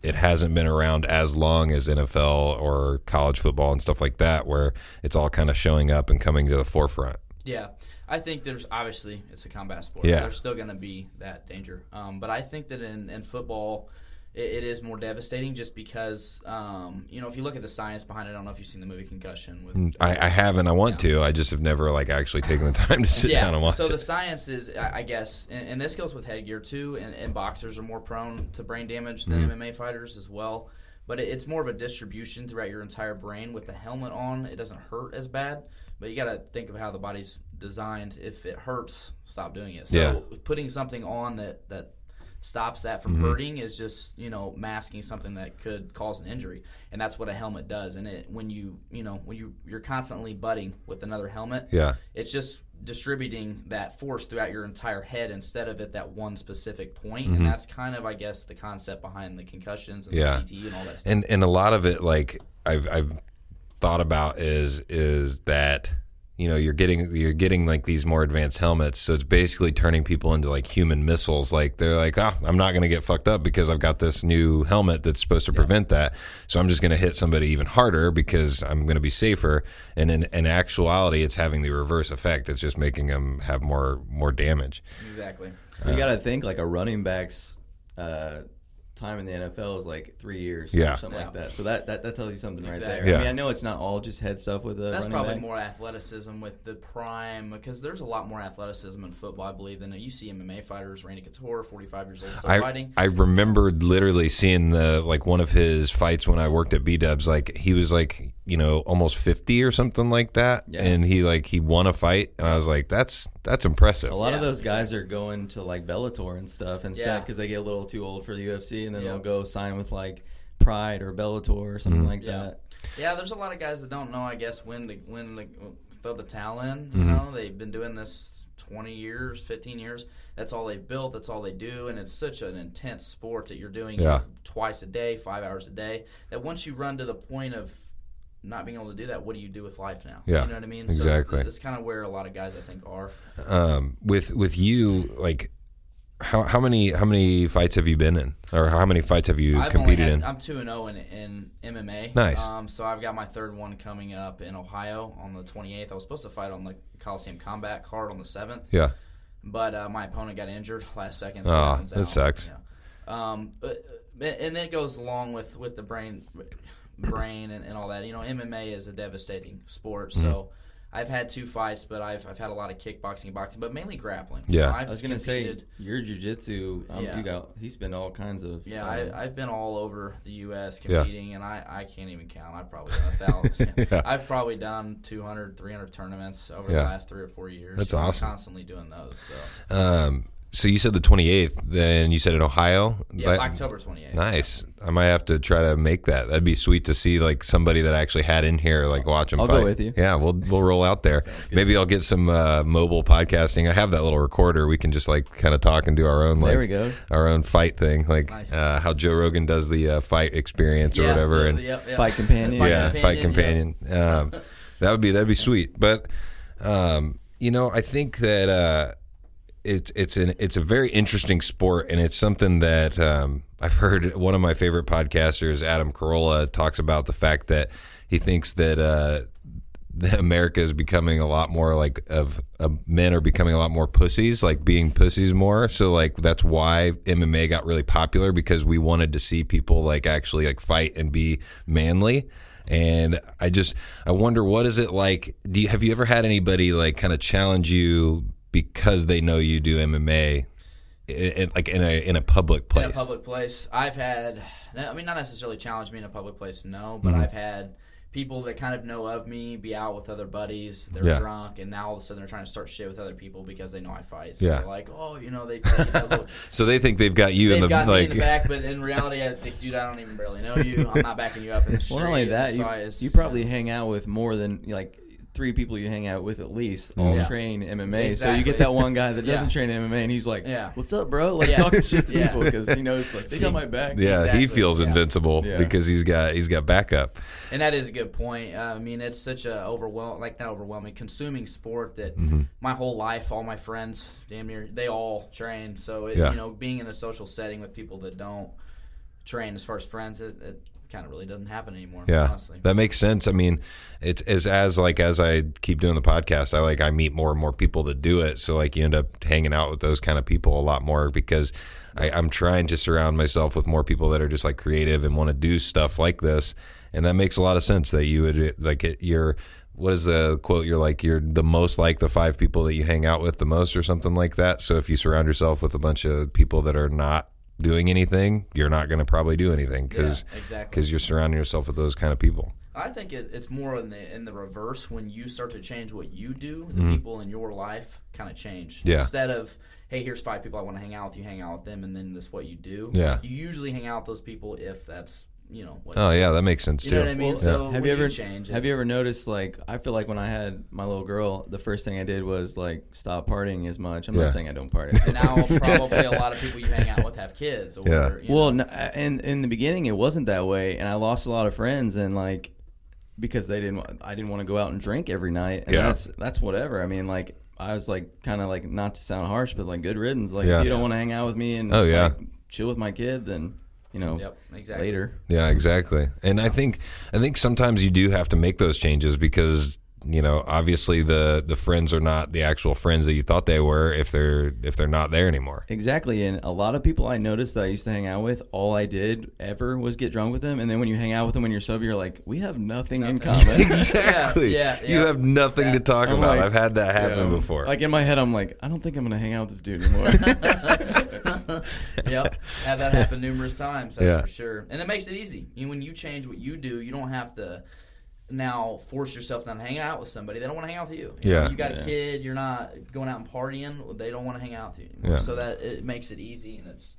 it hasn't been around as long as NFL or college football and stuff like that, where it's all kind of showing up and coming to the forefront. Yeah, I think there's obviously it's a combat sport. Yeah. There's still going to be that danger. Um, but I think that in, in football, it, it is more devastating just because, um, you know, if you look at the science behind it, I don't know if you've seen the movie Concussion with. I, I haven't. I want to. I just have never like actually taken the time to sit yeah, down and watch it. so it. the science is, I I guess, and, and this goes with headgear too, and, and boxers are more prone to brain damage than Mm-hmm. MMA fighters as well. But it, it's more of a distribution throughout your entire brain. With the helmet on, it doesn't hurt as bad. But you got to think of how the body's designed. If it hurts, stop doing it. So Yeah. putting something on that that stops that Mm-hmm. from hurting is just you know masking something that could cause an injury and that's what a helmet does and it when you you know when you you're constantly butting with another helmet Yeah. it's just distributing that force throughout your entire head instead of at that one specific point. Mm-hmm. and that's kind of i guess the concept behind the concussions and Yeah. the CTE and all that stuff and and a lot of it like I've I've thought about is is that you know you're getting you're getting like these more advanced helmets. So it's basically turning people into like human missiles. Like they're like oh i'm not going to get fucked up because i've got this new helmet that's supposed to prevent that. So i'm just going to hit somebody even harder because i'm going to be safer. And in, in actuality it's having the reverse effect. It's just making them have more more damage. Exactly. You got to think like a running back's uh, time in the NFL is like three years, Yeah. or something Yeah. like that. So that, that, that tells you something right there. Yeah. I mean, I know it's not all just head stuff with a that's running probably back. more athleticism with the prime because there's a lot more athleticism in football i believe than you see mma fighters randy couture 45 years old still I, fighting I remembered literally seeing the like one of his fights when I worked at B Dubs. Like he was like you know almost fifty or something like that, Yeah. and he like he won a fight, and I was like, that's that's impressive. A lot of those guys are going to like Bellator and stuff instead Yeah. because they get a little too old for the UFC, and then Yeah. they'll go sign with like Pride or Bellator or something Mm-hmm. like Yeah. that. Yeah, there's a lot of guys that don't know, I guess, when to when to throw the towel in. Mm-hmm. You know, they've been doing this 20 years, 15 years. That's all they've built. That's all they do, and it's such an intense sport that you're doing Yeah. twice a day, five hours a day. That once you run to the point of not being able to do that, what do you do with life now? Yeah, you know what I mean. exactly. So that's kind of where a lot of guys, I think, are. Um, with with you, like how how many how many fights have you been in, or how many fights have you I've competed had, in? I'm two and zero in in MMA. Nice. Um, so I've got my third one coming up in Ohio on the 28th. I was supposed to fight on the Colosseum Combat card on the seventh. yeah, but uh, my opponent got injured last second. Oh, happens that sucks. Yeah. Um, but and that goes along with with the brain brain and, and all that. You know, MMA is a devastating sport, so. I've had two fights, but I've, I've had a lot of kickboxing and boxing, but mainly grappling. Yeah. I've I was gonna say competed- your jujitsu. Um, Yeah. You got. He's been all kinds of. Yeah, um, I, I've been all over the U.S. Yeah. competing, and I, I can't even count. I've probably done a thousand. Yeah. I've probably done 200, 300 tournaments over Yeah. the last three or four years. That's I'm awesome. constantly doing those. So Um, so you said the 28th, then you said in Ohio. yeah, That- October 28th. Nice. I might have to try to make that. That'd be sweet to see like somebody that I actually had in here, like watch them I'll fight. go with you. Yeah, we'll we'll roll out there. Maybe I'll get some uh, mobile podcasting. I have that little recorder. We can just like kind of talk and do our own like There we go. our own fight thing, like Nice. uh, how Joe Rogan does the uh, fight experience or Yeah, whatever. the- and yep, yep. Fight companion. Fight yeah, fight companion, companion. Um, that would be that'd be sweet. But um, you know, I think that uh, it's it's an it's a very interesting sport, and it's something that um, I've heard. One of my favorite podcasters, Adam Carolla, talks about the fact that he thinks that. Uh, America is becoming a lot more like of uh, men are becoming a lot more pussies, like being pussies more. So like that's why MMA got really popular because we wanted to see people like actually like fight and be manly. And I just I wonder what is it like? Do you, have you ever had anybody like kind of challenge you because they know you do MMA, i i like in a in a public place? in a public place. I've had, I mean, not necessarily challenge me in a public place, no, but Mm-hmm. I've had people that kind of know of me be out with other buddies. They're Yeah. drunk, and now all of a sudden they're trying to start shit with other people because they know I fight. So Yeah. they're like, oh, you know, they. they so they think they've got you in They've the got like me in the back, but in reality, I think, dude, I don't even barely know you. I'm not backing you up in the street. Well, not only that, you, you probably hang out with more than like three people you hang out with at least all Yeah. train MMA. So you get that one guy that doesn't train MMA, and he's like, Yeah. "What's up, bro?" Like Yeah. talking shit to Yeah. people because he knows like they got my back. yeah, he feels yeah. invincible Yeah. because he's got he's got backup. And that is a good point. Uh, I mean, it's such a overwhelming, like not overwhelming, consuming sport that Mm-hmm. my whole life, all my friends, damn near, they all train. So it, Yeah. you know, being in a social setting with people that don't train as far as friends, it, it kind of really doesn't happen anymore. Yeah, honestly. that makes sense. I mean, it's as as like as I keep doing the podcast, I like I meet more and more people that do it. So like you end up hanging out with those kind of people a lot more because I, I'm trying to surround myself with more people that are just like creative and want to do stuff like this. And that makes a lot of sense that you would like it, you're. What is the quote? You're like you're the most like the five people that you hang out with the most, or something like that. So if you surround yourself with a bunch of people that are not doing anything, you're not going to probably do anything because Yeah, exactly. because you're surrounding yourself with those kind of people. I think it, it's more in the in the reverse when you start to change what you do, the Mm-hmm. people in your life kind of change. Yeah. Instead of hey, here's five people I want to hang out with, you hang out with them, and then that's what you do. Yeah. You usually hang out with those people if that's you know what. Oh yeah, that makes sense you too. know what I mean? Well, so have you ever change? have you ever noticed like I feel like when I had my little girl, the first thing I did was like stop partying as much. I'm Yeah. not saying I don't party. And now probably a lot of people you hang out with have kids. Or, Yeah. You well, know. no, uh, in in the beginning it wasn't that way, and I lost a lot of friends, and like because they didn't, wa- I didn't want to go out and drink every night, and Yeah. that's that's whatever. I mean, like I was like kind of like not to sound harsh, but like good riddance. Like Yeah. if you don't want to hang out with me and Oh, yeah. like, chill with my kid, then you know Yep, exactly. later. Yeah, exactly. And I think I think sometimes you do have to make those changes because you know obviously the the friends are not the actual friends that you thought they were if they're if they're not there anymore. Exactly, and a lot of people I noticed that I used to hang out with, all I did ever was get drunk with them, and then when you hang out with them when you're sober, you're like, we have nothing, in common. Exactly. Yeah, yeah, You have nothing to talk I'm about. like- I've had that happen Yeah. before. Like in my head, I'm like, I don't think I'm gonna hang out with this dude anymore. yep, had that happen numerous times. That's Yeah. for sure. And it makes it easy. You, when you change what you do, you don't have to now force yourself not to hang out with somebody. They don't want to hang out with you. You know, Yeah. you got Yeah. a kid. You're not going out and partying. They don't want to hang out with you. Anymore. Yeah. So that it makes it easy, and it's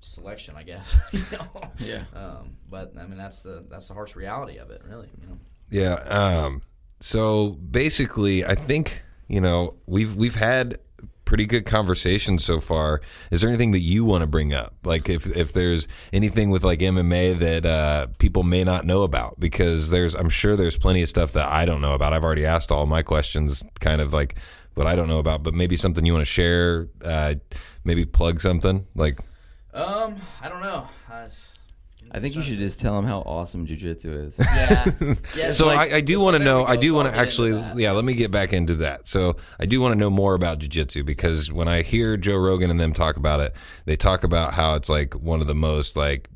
selection, I guess. you know? Yeah. Um, but I mean, that's the that's the harsh reality of it, really. You know. Yeah. Um, so basically, I think you know we've we've had pretty good conversation so far. Is there anything that you want to bring up? Like if if there's anything with like MMA that uh, people may not know about, because there's I'm sure there's plenty of stuff that I don't know about. I've already asked all my questions, kind of like what I don't know about, but maybe something you want to share. Uh, maybe plug something like. Um, I don't know. I, I think you should just tell him how awesome jujitsu is. yeah. yeah so like- I, I do want to know. I do want to actually, yeah. Let me get back into that. So I do want to know more about jujitsu because when I hear Joe Rogan and them talk about it, they talk about how it's like one of the most like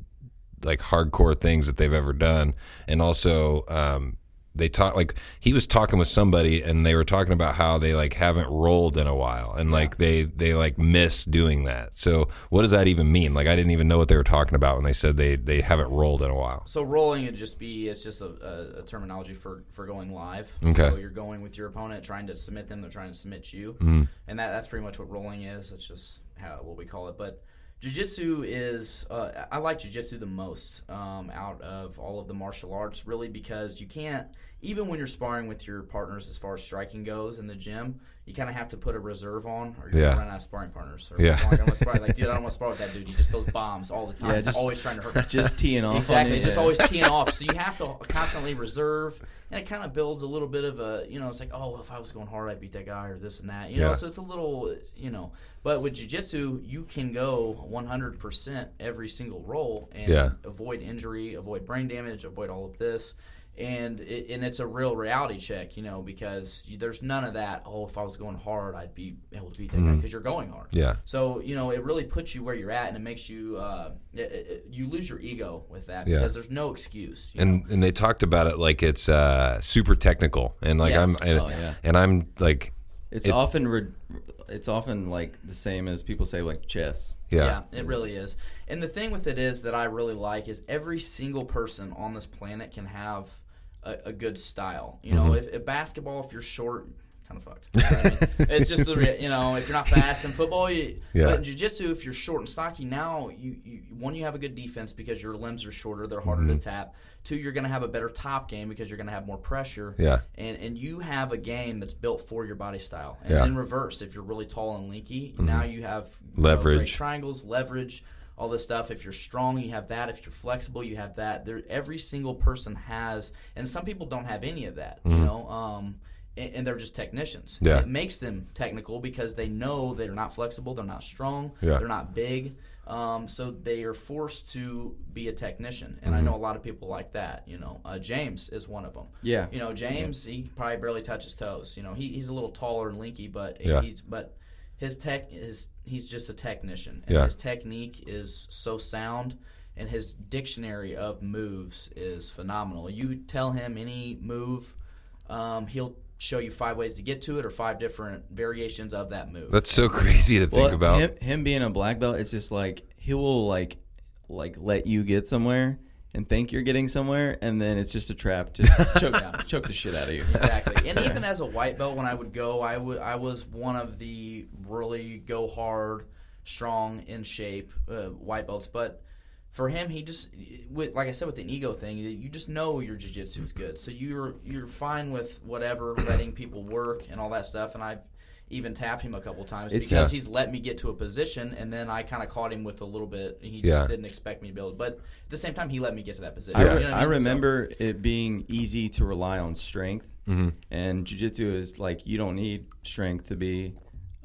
like hardcore things that they've ever done, and also um, they talk like he was talking with somebody and they were talking about how they like haven't rolled in a while and like they they like miss doing that. So what does that even mean? Like I didn't even know what they were talking about when they said they they haven't rolled in a while. So rolling would just be it's just a, a, a terminology for, for going live. Okay. So you're going with your opponent, trying to submit them. They're trying to submit you, Mm-hmm. and that that's pretty much what rolling is. It's just how what we call it. But jujitsu is uh, I like jujitsu the most um, out of all of the martial arts, really, because you can't even when you're sparring with your partners as far as striking goes in the gym. You kind of have to put a reserve on, or you're Yeah. gonna run out of sparring partners. Or Yeah. like, I spar- like, dude, I don't want to spar with that dude. He just throws bombs all the time. Yeah, He's just- always trying to hurt. Just teeing off. Exactly, On it, just yeah. always teeing off. So you have to constantly reserve, and it kind of builds a little bit of a, you know, it's like, oh, if I was going hard, I'd beat that guy or this and that, you know. Yeah. So it's a little, you know, but with jujitsu, you can go 100% every single roll and Yeah. avoid injury, avoid brain damage, avoid all of this. And it, and it's a real reality check, you know, because you, there's none of that. Oh, if I was going hard, I'd be able to beat that guy because you're going hard. Mm-hmm. Yeah. So you know, it really puts you where you're at, and it makes you uh, it, it, you lose your ego with that Yeah. because there's no excuse. you and and they talked about it like it's uh, super technical and like Yes. I'm and, Oh, yeah. and I'm like It's It- often re- it's often like the same as people say like chess. yeah Yeah, it really is. And the thing with it is that I really like is every single person on this planet can have a, a good style. You know, Mm-hmm. if, if basketball, if you're short, kind of fucked. You know I mean? it's just the you know, if you're not fast in football, you, Yeah. but in jiu-jitsu, if you're short and stocky, now you, you one you have a good defense because your limbs are shorter, they're harder Mm-hmm. to tap. Two, you're going to have a better top game because you're going to have more pressure. Yeah. And and you have a game that's built for your body style. And Yeah. in reverse, if you're really tall and lanky, now you have you know, Leverage. triangles, leverage, all this stuff. If you're strong, you have that. If you're flexible, you have that. There, every single person has, and some people don't have any of that. You know, um, and, and they're just technicians. Mm-hmm. Yeah. it makes them technical because they know they're not flexible, they're not strong, Yeah. they're not big. Um, so they are forced to be a technician, Mm-hmm. and I know a lot of people like that. You know, uh, James is one of them. Yeah. You know, James, he probably barely touches toes. You know, he, he's a little taller and linky, but Yeah. he's but his tech is he's just a technician, and Yeah. his technique is so sound, and his dictionary of moves is phenomenal. You tell him any move, um, he'll show you five ways to get to it or five different variations of that move. that's so crazy to think Well, about him, him being a black belt. It's just like he will like like let you get somewhere and think you're getting somewhere, and then it's just a trap to choke, choke the shit out of you. exactly. And even as a white belt, when I would go, I would I was one of the really go hard, strong, in shape uh, white belts. But for him, he just with like I said with an ego thing, you just know your jiu-jitsu is good, so you're you're fine with whatever letting people work and all that stuff. And I even tapped him a couple times It's- because Yeah. he's let me get to a position, and then I kind of caught him with a little bit. He just Yeah. didn't expect me to build, but at the same time, he let me get to that position. I, Yeah. You know I mean? So- remember it being easy to rely on strength, Mm-hmm. and jujitsu is like you don't need strength to be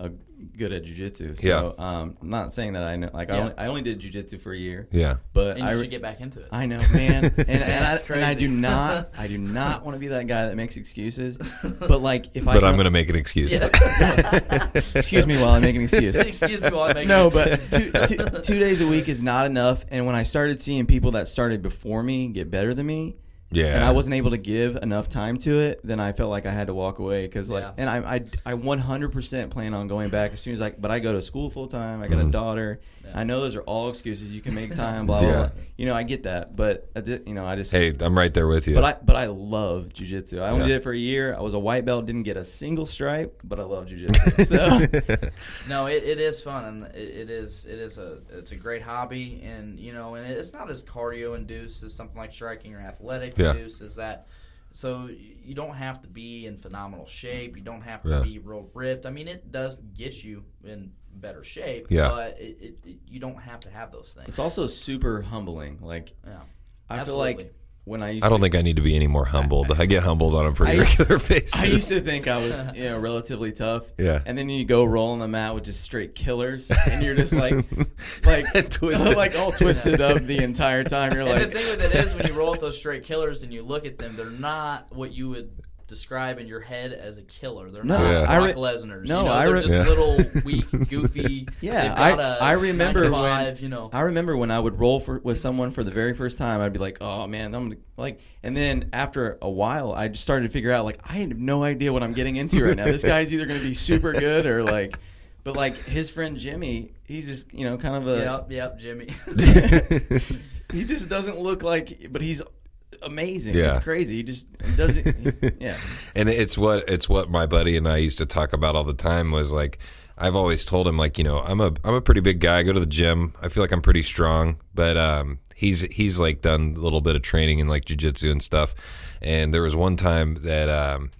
a, good at jujitsu. So, Yeah. um, I'm not saying that I know. Like I, only, I only did jujitsu for a year, yeah but and I re- should get back into it. I know, man, and, and, I, That's and I do not, I do not want to be that guy that makes excuses. But like, if I but I'm gonna make an excuse excuse me while I make an excuse. Excuse me while I make No, but two, two, two days a week is not enough. And when I started seeing people that started before me get better than me, yeah and I wasn't able to give enough time to it, then I felt like I had to walk away because like, Yeah. and I, I, I 100% plan on going back as soon as I, but I go to school full time. I got a mm-hmm. daughter. Yeah. I know those are all excuses. You can make time, blah blah. Yeah. blah. You know, I get that, but I did, you know, I just. hey I'm right there with you But I but I love jujitsu. I only Yeah. did it for a year. I was a white belt, didn't get a single stripe, but I love jujitsu. So No, it, it is fun and it, it is it is a it's a great hobby and you know and it's not as cardio induced as something like striking or athletic Yeah. induced as that. So you don't have to be in phenomenal shape. You don't have to Yeah. be real ripped. I mean, it does get you in better shape. Yeah. But it, it, it, you don't have to have those things. it's also super humbling. Like yeah. I Absolutely. feel like when I used I don't to, think I need to be any more humbled I get humbled on a pretty I used- regular basis I used to think I was you know relatively tough. Yeah. And then you go roll on the mat with just straight killers, and you're just like like Twisted. like all twisted up the entire time. You're And the thing with it is, when you roll with those straight killers and you look at them, they're not what you would describe in your head as a killer. They're No, not Yeah. Brock re- Lesnar's. no, you know, I they're re- just Yeah. little weak, goofy. Yeah, I- remember when- you know. I remember when I would roll for with someone for the very first time, I'd be like, "Oh man, I'm like," and then after a while, I just started to figure out like I have no idea what I'm getting into right now. This guy's either gonna be super good or like, but like his friend Jimmy, he's just you know kind of a Yep, yep, Jimmy. he just doesn't look like, but he's amazing. Yeah. It's crazy. He just he doesn't. yeah. and it's what it's what my buddy and I used to talk about all the time was like I've always told him like you know I'm a I'm a pretty big guy I go to the gym I feel like I'm pretty strong but um he's he's like done a little bit of training in like jujitsu and stuff and there was one time that um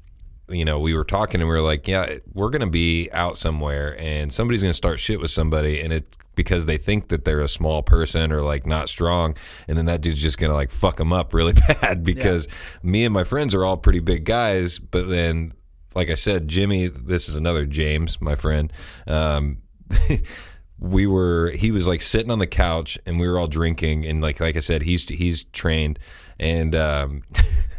you know we were talking and we were like yeah we're gonna be out somewhere and somebody's gonna start shit with somebody and it because they think that they're a small person or like not strong and then that dude's just gonna like fuck them up really bad because me and my friends are all pretty big guys but then like I said, Jimmy, this is another James, my friend. Um, we were he was like sitting on the couch and we were all drinking and like like I said, he's he's trained and um,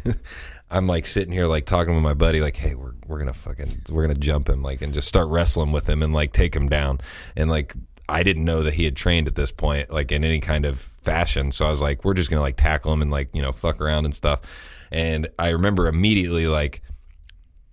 I'm like sitting here like talking with my buddy like, hey, we're we're gonna fucking we're gonna jump him like and just start wrestling with him and like take him down and like. I didn't know that he had trained at this point, like in any kind of fashion. So I was like, we're just gonna like tackle him and like you know fuck around and stuff. And I remember immediately like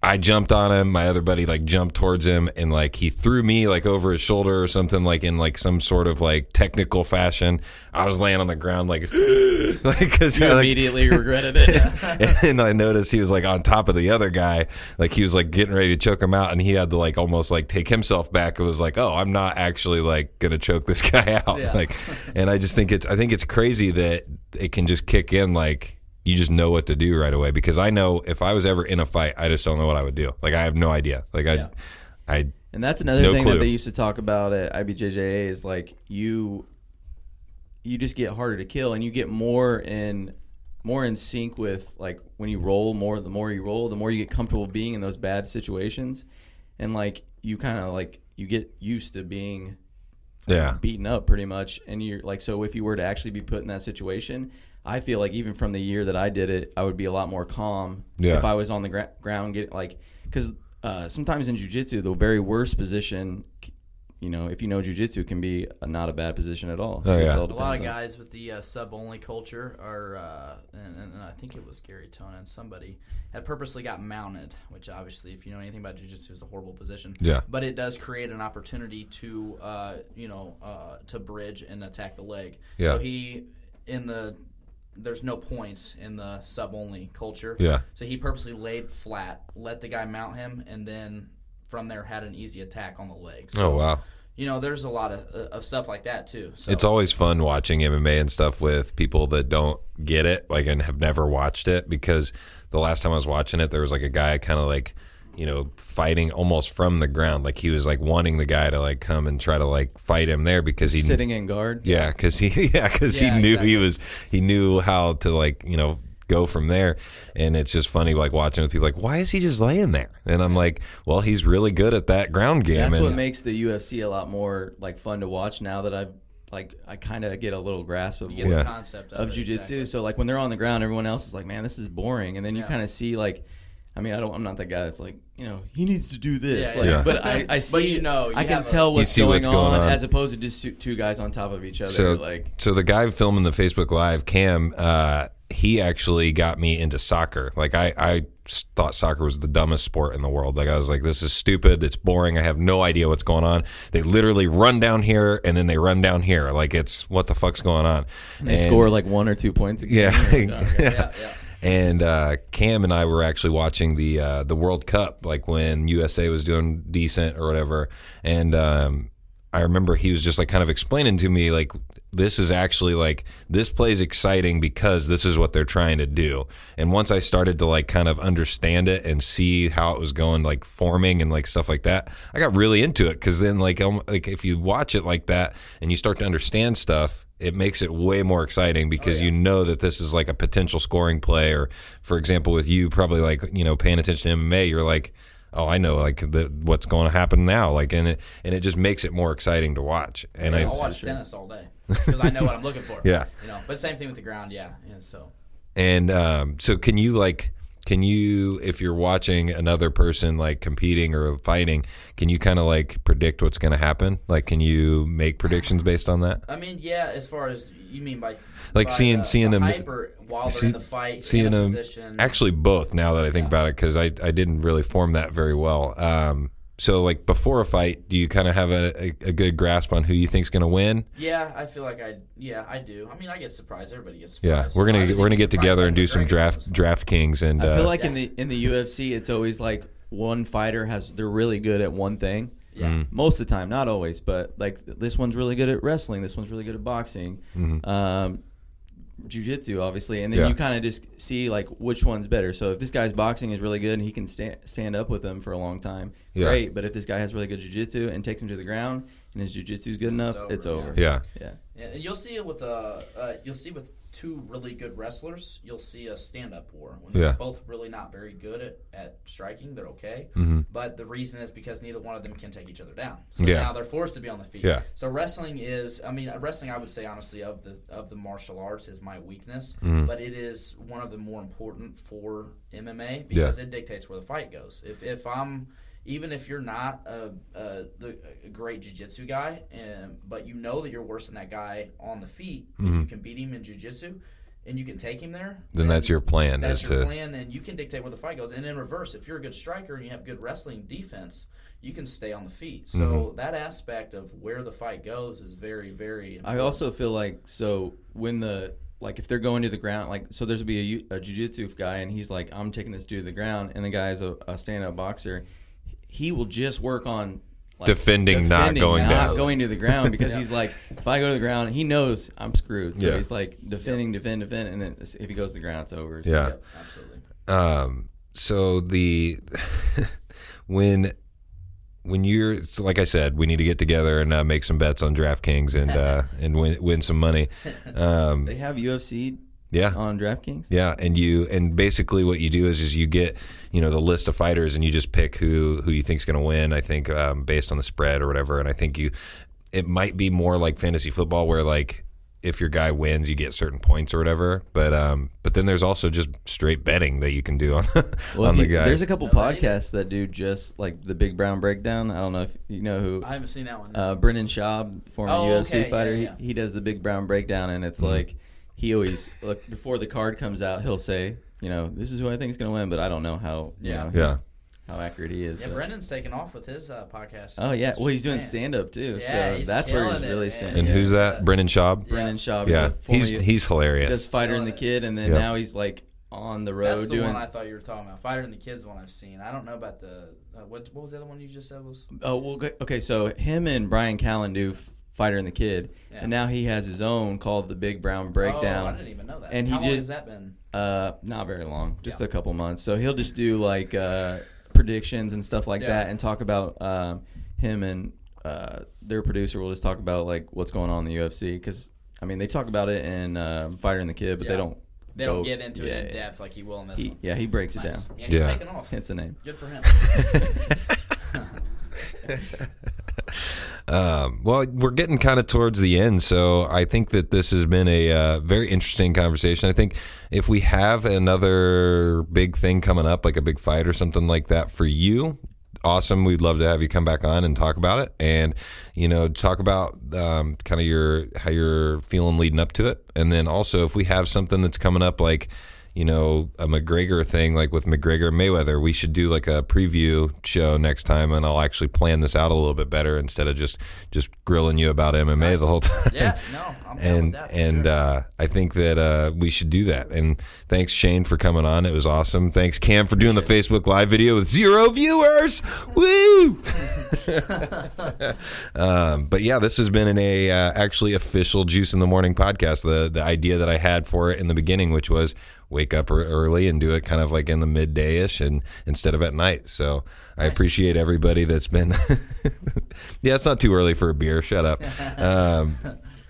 I jumped on him. My other buddy like jumped towards him and like he threw me like over his shoulder or something like in like some sort of like technical fashion. I was laying on the ground like like because You like, immediately regretted it. and I noticed he was like on top of the other guy, like he was like getting ready to choke him out, and he had to like almost like take himself back. It was like, oh, I'm not actually like gonna choke this guy out. Yeah. Like, and I just think it's I think it's crazy that it can just kick in like you just know what to do right away because I know if I was ever in a fight, I just don't know what I would do. Like I have no idea. Like I, Yeah. I And that's another No thing clue. that they used to talk about at IBJJA is like you you just get harder to kill and you get more in more in sync with like when you roll more the more you roll the more you get comfortable being in those bad situations and like you kind of like you get used to being yeah beaten up pretty much and you're like so if you were to actually be put in that situation i feel like even from the year that i did it i would be a lot more calm Yeah. if i was on the gra- ground getting like because uh, sometimes in jiu-jitsu the very worst position you know if you know jiu-jitsu can be a, not a bad position at all Oh, yeah. all A lot depends of on- guys with the uh, sub only culture are, uh, and, and and I think it was Garry Tonon, somebody had purposely got mounted, which obviously, if you know anything about jiu-jitsu, is a horrible position. Yeah. But it does create an opportunity to, uh, you know, uh, to bridge and attack the leg. Yeah. So he, in the, there's no points in the sub only culture. Yeah. So he purposely laid flat, let the guy mount him, and then from there had an easy attack on the legs. So, oh wow. You know, there's a lot of, uh, of stuff like that too. So. It's always fun watching MMA and stuff with people that don't get it, like, and have never watched it. Because the last time I was watching it, there was like a guy kind of like, you know, fighting almost from the ground. Like he was like wanting the guy to like come and try to like fight him there because he sitting in guard yeah, because he yeah because Yeah, he knew exactly. he was he knew how to like you know go from there, and it's just funny like watching with people like why is he just laying there? And I'm like, well, he's really good at that ground game. that's and, what makes the ufc a lot more like fun to watch now that i've like i kind of get a little grasp of Yeah. the concept of, of it, jujitsu. exactly. So like when they're on the ground, everyone else is like, "Man, this is boring," and then you kind of see like, I mean, I don't, I'm not that guy that's like, you know, he needs to do this. Yeah, like, yeah. But I, I see, But you know, you I can have a- tell what's, see going, what's going on, on. as opposed to just two- two guys on top of each other. so like, so the guy filming the Facebook Live, Cam, uh, he actually got me into soccer. Like I, I s- thought soccer was the dumbest sport in the world. Like I was like, this is stupid. It's boring. I have no idea what's going on. They literally run down here and then they run down here. Like it's what the fuck's going on. they score like one or two points. A game. Yeah. yeah, yeah. And uh, Cam and I were actually watching the uh, the World Cup, like when USA was doing decent or whatever. And um, I remember he was just like kind of explaining to me like this is actually like this play's exciting because this is what they're trying to do. And once I started to like kind of understand it and see how it was going, like forming and like stuff like that, I got really into it. Because then like um, like if you watch it like that and you start to understand stuff, it makes it way more exciting because you know that this is like a potential scoring play. Or for example, with you probably like you know paying attention to MMA, you're like oh, I know like the, what's going to happen now. Like, and it, and it just makes it more exciting to watch. And Yeah, I, I'll watch tennis all day because I know what I'm looking for. Yeah. you know. But same thing with the ground. Yeah, yeah. So and um, so can you like, can you, if you're watching another person like competing or fighting, can you kind of like predict what's going to happen? Like, can you make predictions based on that? I mean, yeah. As far as you mean by Like by seeing- the, seeing the them- while they're see- in the fight, seeing them- position. Actually, both. Now that I think Yeah. about it, because I I didn't really form that very well. Um, so like before a fight, do you kind of have a, a, a good grasp on who you think's going to win? yeah, I feel like I. Yeah, I do. I mean, I get surprised. Everybody gets surprised. Yeah, we're gonna think we're gonna get together and do some draft was. DraftKings and I feel uh, like in the in the UFC, it's always like one fighter has they're really good at one thing. Yeah. Mm-hmm. Most of the time, not always, but like this one's really good at wrestling. This one's really good at boxing. Um, jiu-jitsu obviously and then. Yeah. you kind of just see like which one's better so if this guy's boxing is really good and he can stand stand up with them for a long time Yeah. great but if this guy has really good jiu-jitsu and takes him to the ground and his jiu-jitsu is good enough over, it's yeah. over yeah. yeah Yeah, and you'll see it with uh, uh, you'll see with two really good wrestlers, you'll see a stand-up war when they're Yeah. both really not very good at, at striking. They're okay, Mhm. but the reason is because neither one of them can take each other down. So Yeah. now they're forced to be on the feet. Yeah. So wrestling is, I mean, wrestling. I would say honestly of the of the martial arts is my weakness, Mm-hmm. but it is one of the more important for MMA because it dictates where the fight goes. If if I'm even if you're not a, a, a great jiu-jitsu guy, and, but you know that you're worse than that guy on the feet, if you can beat him in jiu-jitsu, and you can take him there, Mm-hmm. Then that's your plan That's is your to plan, and you can dictate where the fight goes. And in reverse, if you're a good striker and you have good wrestling defense, you can stay on the feet. So Mm-hmm. that aspect of where the fight goes is very, very. I also feel like so when the like if they're going to the ground like so there's be a, u- a jiu-jitsu guy and he's like I'm taking this dude to the ground and the guy's a, a stand-up boxer he will just work on like, Defending, not going not down. going to the ground because Yeah. he's like if I go to the ground he knows I'm screwed so Yeah. he's like defending defend defend and then if he goes to the ground it's over So- yeah. Yep, absolutely. Um, so the when when you're so like I said, we need to get together and uh, make some bets on DraftKings and uh, and win win some money. Um, they have UFC yeah. on DraftKings Yeah, and you and basically what you do is is you get you know the list of fighters and you just pick who who you think's going to win. I think um, based on the spread or whatever. And I think you it might be more like fantasy football where like if your guy wins you get certain points or whatever. But um but then there's also just straight betting that you can do on well, on the you- guys. there's a couple No, podcasts that do just like the Big Brown Breakdown I don't know if you know who I haven't seen that one. uh, Brendan Schaub, former Oh, UFC okay, fighter, yeah, yeah. He, he does the big brown breakdown, and it's like he always look before the card comes out, he'll say, you know, this is who I think is going to win, but I don't know how, you Yeah. know, yeah. how accurate he is. yeah, but- Brendan's taking off with his uh, podcast. Oh yeah, well he's doing stand up too, Yeah, so he's that's where he's it, really man. standing. And who's that? Brendan Schaub. Yeah. Brendan Schaub. Yeah, the he's U- he's does hilarious. fighter and the it. kid, and then Yeah. now he's like on the road That's the doing. one I thought you were talking about. Fighter and the Kids one I've seen. I don't know about the uh, what. What was the other one you just said was? Oh well, okay- okay. So him and Bryan Callen do F- Fighter and the Kid, Yeah. and now he has his own called the Big Brown Oh, I Breakdown. didn't even know that. And he How long did- has that been? Uh, not very long, just Yeah. a couple months. So he'll just do like uh, predictions and stuff like Yeah. that, and talk about um, him and uh, their producer will just talk about like what's going on in the UFC because I mean they talk about it in um Fighter and the Kid, but Yeah. they don't. They don't go- get into yeah, it in depth like he will in this He, one. yeah, he breaks it down. And he's Yeah. taking off. Hence the name. Good for him. Um, well, we're getting kind of towards the end, so I think that this has been a uh, very interesting conversation. I think if we have another big thing coming up, like a big fight or something like that for you, awesome. We'd love to have you come back on and talk about it, and you know, talk about um, kind of your how you're feeling leading up to it, and then also if we have something that's coming up, like you know, a McGregor thing, like with McGregor and Mayweather, we should do like a preview show next time, and I'll actually plan this out a little bit better instead of just just grilling you about MMA the whole time. yeah, no, I'm And with that. and sure. uh, I think that uh, we should do that. And thanks Shane for coming on; it was awesome. Thanks Cam for doing the Facebook Live video with zero viewers. Woo! um, but yeah, this has been an a uh, actually official Juice in the Morning podcast. The the idea that I had for it in the beginning, which was wake up early and do it kind of like in the midday ish and instead of at night. So I appreciate everybody that's been. yeah, it's not too early for a beer. Shut up. Um,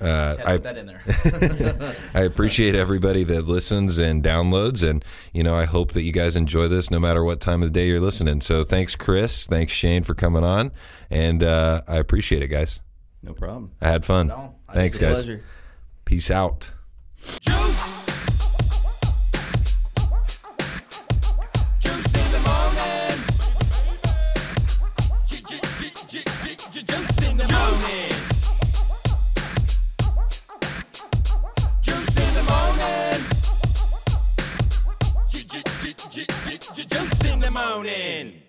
uh, I, that in there. I appreciate everybody that listens and downloads, and you know I hope that you guys enjoy this no matter what time of the day you're listening. So thanks, Chris. Thanks, Shane, for coming on, and uh, I appreciate it, guys. No problem. I had fun. No, Thanks, guys. Pleasure. Peace out. Juice. Morning.